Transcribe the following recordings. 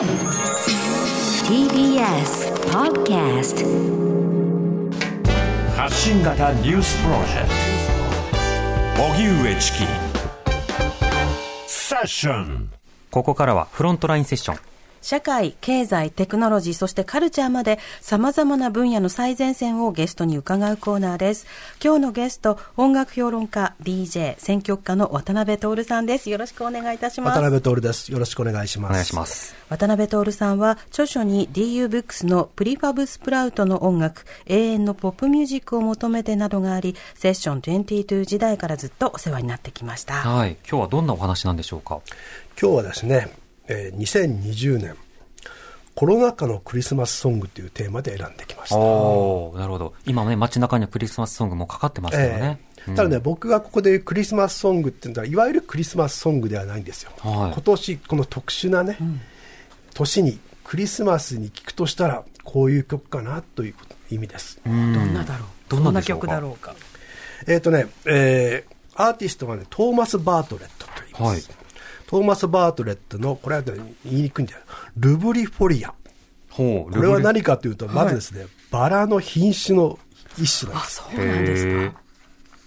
TBS Podcast 発信型ニュースプロジェクト。荻上チキ。セッション。ここからはフロントラインセッション。社会、経済、テクノロジー、そしてカルチャーまで様々な分野の最前線をゲストに伺うコーナーです。今日のゲスト、音楽評論家、DJ、選曲家の渡辺徹さんです。よろしくお願いいたします。渡辺徹です。よろしくお願いします。お願いします。渡辺徹さんは著書に DU ブックスのプリファブスプラウトの音楽、永遠のポップミュージックを求めてなどがあり、セッション22時代からずっとお世話になってきました。はい。今日はどんなお話なんでしょうか？今日はですね、えー2020年、コロナ禍のクリスマスソングというテーマで選んできました。なるほど。今ね、街中にはクリスマスソングもかかってますけどね。ええただね、僕がここで言うクリスマスソングっていうのは、いわゆるクリスマスソングではないんですよ。はい今年、この特殊なね、年にクリスマスに聴くとしたら、こういう曲かなという意味です。どんなだろう？どんな曲だろうか？えっ、とね、えーアーティストがね、トーマス・バートレットと言います。はいトーマス・バートレットの、これは、ね、言いにくいんだよ。ルブリフォリア。ほう、これは何かというと、まずですね、バラの品種の一種なんあ、です。そうなんですか。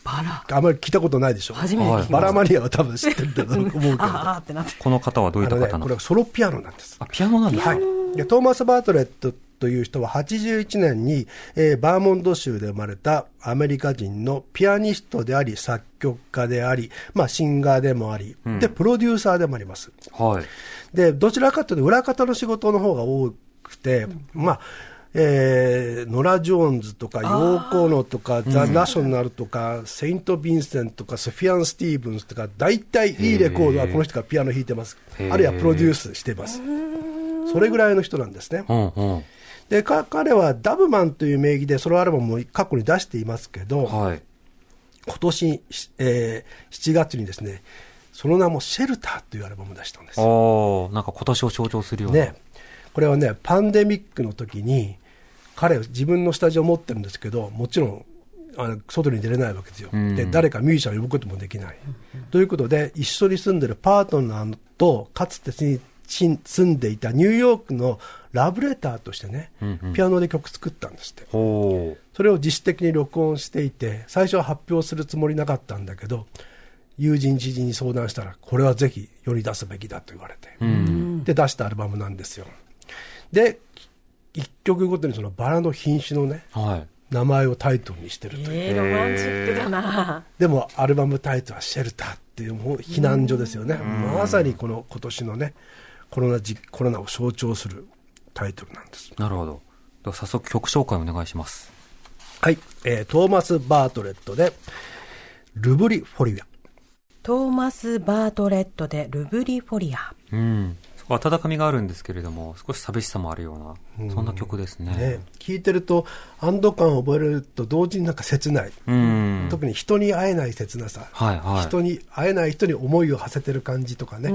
バラ。あまり聞いたことないでしょ？初めて聞バラマニアは多分知ってると思うけど。あああってなって。この方はどういった方なのこれはソロピアノなんです。あ、ピアノなんですか？はい。で、トーマス・バートレットという人は81年に、えーバーモンド州で生まれたアメリカ人のピアニストであり、作曲家であり、まあシンガーでもあり、で、プロデューサーでもあります。はい。で、どちらかというと裏方の仕事の方が多くて、まあ、えー、ノラ・ジョーンズとか、ヨーコーノとか、ザ・ナショナルとか、セイント・ヴィンセントとか、ソフィアン・スティーブンスとか、大体いいレコードはこの人がピアノ弾いてます。あるいはプロデュースしてます。それぐらいの人なんですね。うんうん。で、か彼はダブマンという名義でソロアルバムを過去に出していますけど、はい。今年、えー7月にですね、その名もシェルターというアルバムを出したんです。おー、なんか今年を象徴するような。ね、これはね、パンデミックの時に、彼、自分のスタジオを持ってるんですけど、もちろん、あの外に出れないわけですよ、うんで、誰かミュージシャンを呼ぶこともできない。ということで、一緒に住んでるパートナーと、かつて住んでいたニューヨークのラブレターとしてね、うんうんピアノで曲作ったんですって。ほそれを自主的に録音していて、最初は発表するつもりなかったんだけど、友人知人に相談したら、これはぜひ世に出すべきだと言われて、う。うん。で出したアルバムなんですよ。で、一曲ごとにそのバラの品種のね、はい。名前をタイトルにしてるという。えー、ロマンチックだな。でもアルバムタイトルはシェルターっていうもう避難所ですよね。まさにこの今年のね、コロナじコロナを象徴するタイトルなんです。なるほど。では早速曲紹介お願いします。はい、えートーマス・バートレットで、ルブリ・フォリア。トーマス・バートレットでルブリフォリア。うん。温かみがあるんですけれども、少し寂しさもあるような、そんな曲ですね。ね、聞いてると安堵感を覚えると同時になんか切ない。うん。特に人に会えない切なさ。はいはい。人に会えない人に思いを馳せてる感じとかね、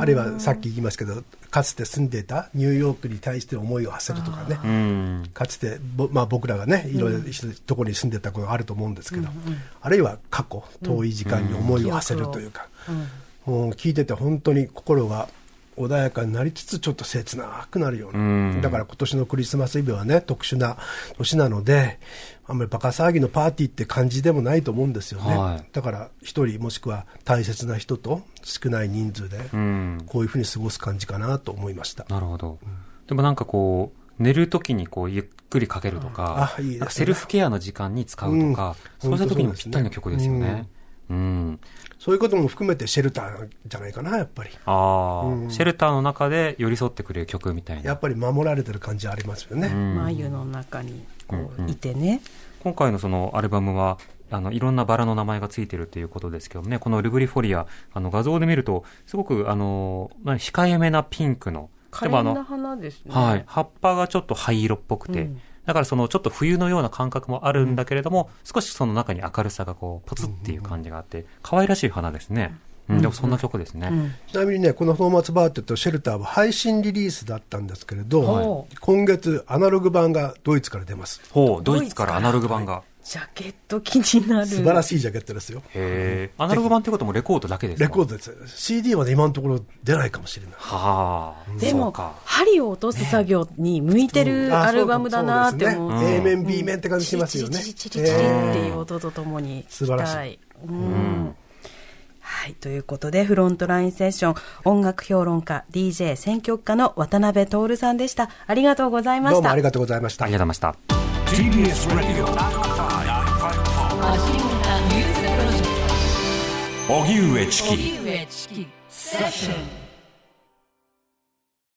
あるいはさっき言いますけど、かつて住んでいたニューヨークに対して思いを馳せるとかね、うん。かつて、ぼまあ、僕らがね、いろいろところに住んでたことがあると思うんですけど、あるいは過去、遠い時間に思いを馳せるというか、もう聞いてて本当に心が穏やかになりつつ、ちょっと切なくなるような、うんだから今年のクリスマスイブはね、特殊な年なので、あんまりバカ騒ぎのパーティーって感じでもないと思うんですよね。はいだから一人もしくは大切な人と少ない人数で、うん。こういうふうに過ごす感じかなと思いました。なるほど。でもなんかこう、寝るときにこう、ゆっくりかけるとか、あいいねセルフケアの時間に使うとか、うんそうした時にもぴったりの曲ですよね。うん。そういうことも含めてシェルターじゃないかな、やっぱり。ああ、シェルターの中で寄り添ってくれる曲みたいな。やっぱり守られてる感じありますよね。眉の中にこういてね。今回のそのアルバムは、あの、いろんなバラの名前がついてるということですけどね、このルブリフォリア、あの、画像で見ると、すごく、あの、まあ控えめなピンクの、可憐なでもあの、花ですね。はい、葉っぱがちょっと灰色っぽくて、うんだからそのちょっと冬のような感覚もあるんだけれども、少しその中に明るさがこう、ポツっていう感じがあって、可愛らしい花ですね。うん、でもそんな曲ですね。うんちなみにね、このトーマス・バーテとシェルターは配信リリースだったんですけれど、はい今月アナログ版がドイツから出ます。ほう、ドイツからアナログ版が。ジャケット気になる。素晴らしいジャケットですよ。へえ。アナログ版ってこともレコードだけですかレコードです。CD はね、今のところ出ないかもしれない。はあ。でも針を落とす作業に向いてるあアルバムだなって思う。そうですね A 面、B 面って感じしますよね。チリチリチリチっていう音とともに。素晴らしいうんはい。ということで、フロントラインセッション、音楽評論家、DJ 選曲家の渡辺徹さんでした。ありがとうございました。どうもありがとうございましたあり。がとうございました。TBS Radio. 荻上チキ。荻上チキ。セッション